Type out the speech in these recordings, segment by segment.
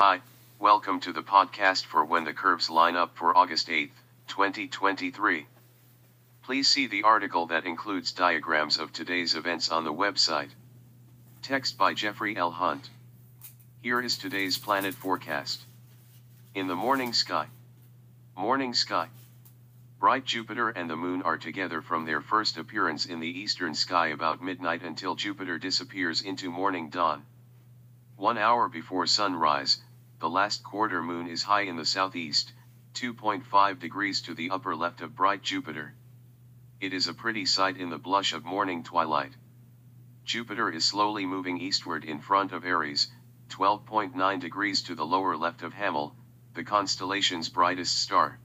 Hi, welcome to the podcast for When the Curves Line Up for August 8, 2023. Please see the article that includes diagrams of today's events on the website. Text by Jeffrey L. Hunt. Here is today's planet forecast. In the morning sky. Morning sky. Bright Jupiter and the Moon are together from their first appearance in the eastern sky about midnight until Jupiter disappears into morning dawn. One hour before sunrise, the last quarter moon is high in the southeast, 2.5 degrees to the upper left of bright Jupiter. It is a pretty sight in the blush of morning twilight. Jupiter is slowly moving eastward in front of Aries, 12.9 degrees to the lower left of Hamal, the constellation's brightest star.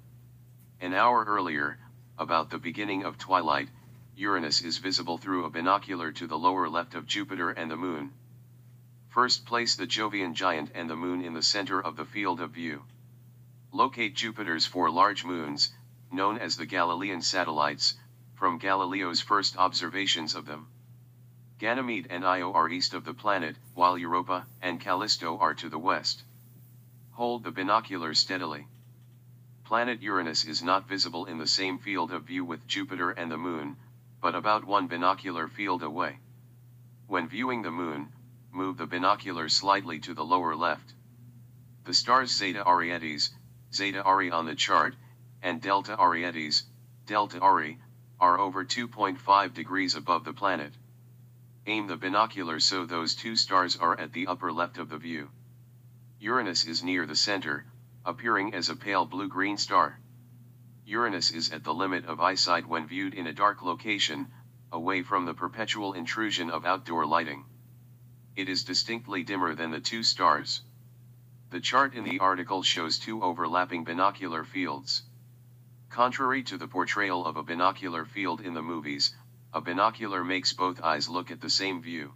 An hour earlier, about the beginning of twilight, Uranus is visible through a binocular to the lower left of Jupiter and the Moon. First place the Jovian giant and the Moon in the center of the field of view. Locate Jupiter's four large moons, known as the Galilean satellites, from Galileo's first observations of them. Ganymede and Io are east of the planet, while Europa and Callisto are to the west. Hold the binoculars steadily. Planet Uranus is not visible in the same field of view with Jupiter and the Moon, but about one binocular field away. When viewing the Moon, move the binocular slightly to the lower left. The stars Zeta Arietis, Zeta Ari on the chart, and Delta Arietis, Delta Ari, are over 2.5 degrees above the planet. Aim the binocular so those two stars are at the upper left of the view. Uranus is near the center, appearing as a pale blue-green star. Uranus is at the limit of eyesight when viewed in a dark location, away from the perpetual intrusion of outdoor lighting. It is distinctly dimmer than the two stars. The chart in the article shows two overlapping binocular fields. Contrary to the portrayal of a binocular field in the movies, a binocular makes both eyes look at the same view.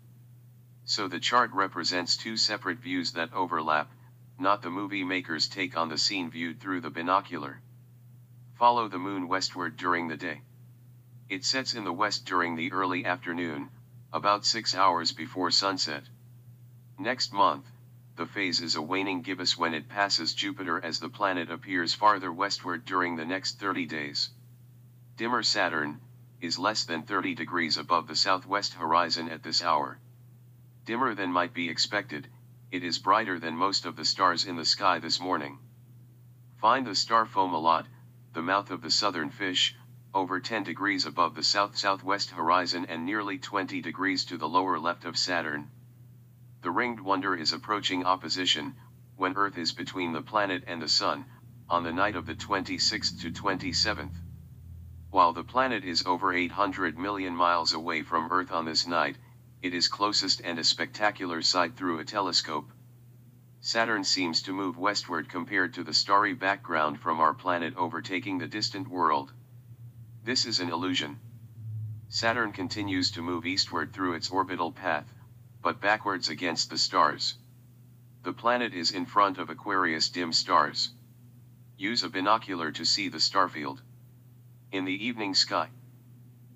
So the chart represents two separate views that overlap, not the movie maker's take on the scene viewed through the binocular. Follow the moon westward during the day. It sets in the west during the early afternoon, about 6 hours before sunset. Next month, the phase is a waning gibbous when it passes Jupiter as the planet appears farther westward during the next 30 days. Dimmer Saturn, is less than 30 degrees above the southwest horizon at this hour. Dimmer than might be expected, it is brighter than most of the stars in the sky this morning. Find the star Fomalhaut, the mouth of the southern fish, over 10 degrees above the south-southwest horizon and nearly 20 degrees to the lower left of Saturn. The ringed wonder is approaching opposition, when Earth is between the planet and the Sun, on the night of the 26th to 27th. While the planet is over 800 million miles away from Earth on this night, it is closest and a spectacular sight through a telescope. Saturn seems to move westward compared to the starry background from our planet overtaking the distant world. This is an illusion. Saturn continues to move eastward through its orbital path, but backwards against the stars. The planet is in front of Aquarius dim stars. Use a binocular to see the starfield. In the evening sky,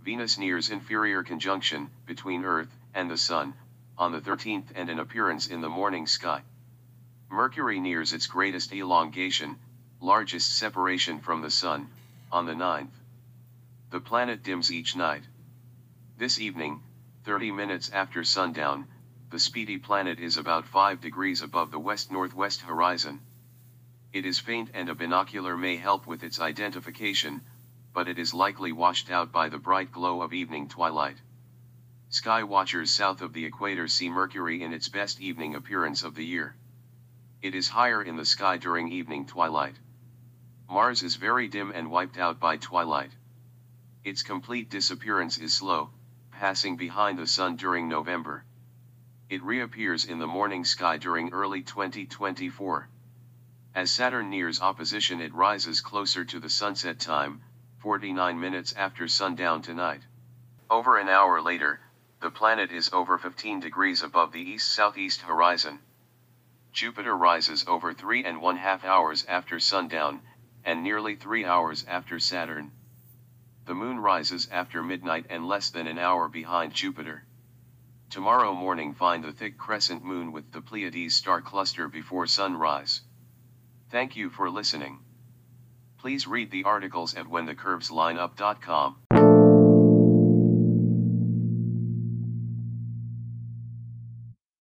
Venus nears inferior conjunction between Earth and the Sun on the 13th and an appearance in the morning sky. Mercury nears its greatest elongation, largest separation from the Sun, on the 9th. The planet dims each night. This evening, 30 minutes after sundown, the speedy planet is about 5 degrees above the west-northwest horizon. It is faint and a binocular may help with its identification, but it is likely washed out by the bright glow of evening twilight. Sky watchers south of the equator see Mercury in its best evening appearance of the year. It is higher in the sky during evening twilight. Mars is very dim and wiped out by twilight. Its complete disappearance is slow, passing behind the Sun during November. It reappears in the morning sky during early 2024. As Saturn nears opposition it rises closer to the sunset time, 49 minutes after sundown tonight. Over an hour later, the planet is over 15 degrees above the east-southeast horizon. Jupiter rises over three and one half hours after sundown, and nearly three hours after Saturn. The moon rises after midnight and less than an hour behind Jupiter. Tomorrow morning find the thick crescent moon with the Pleiades star cluster before sunrise. Thank you for listening. Please read the articles at whenthecurveslineup.com.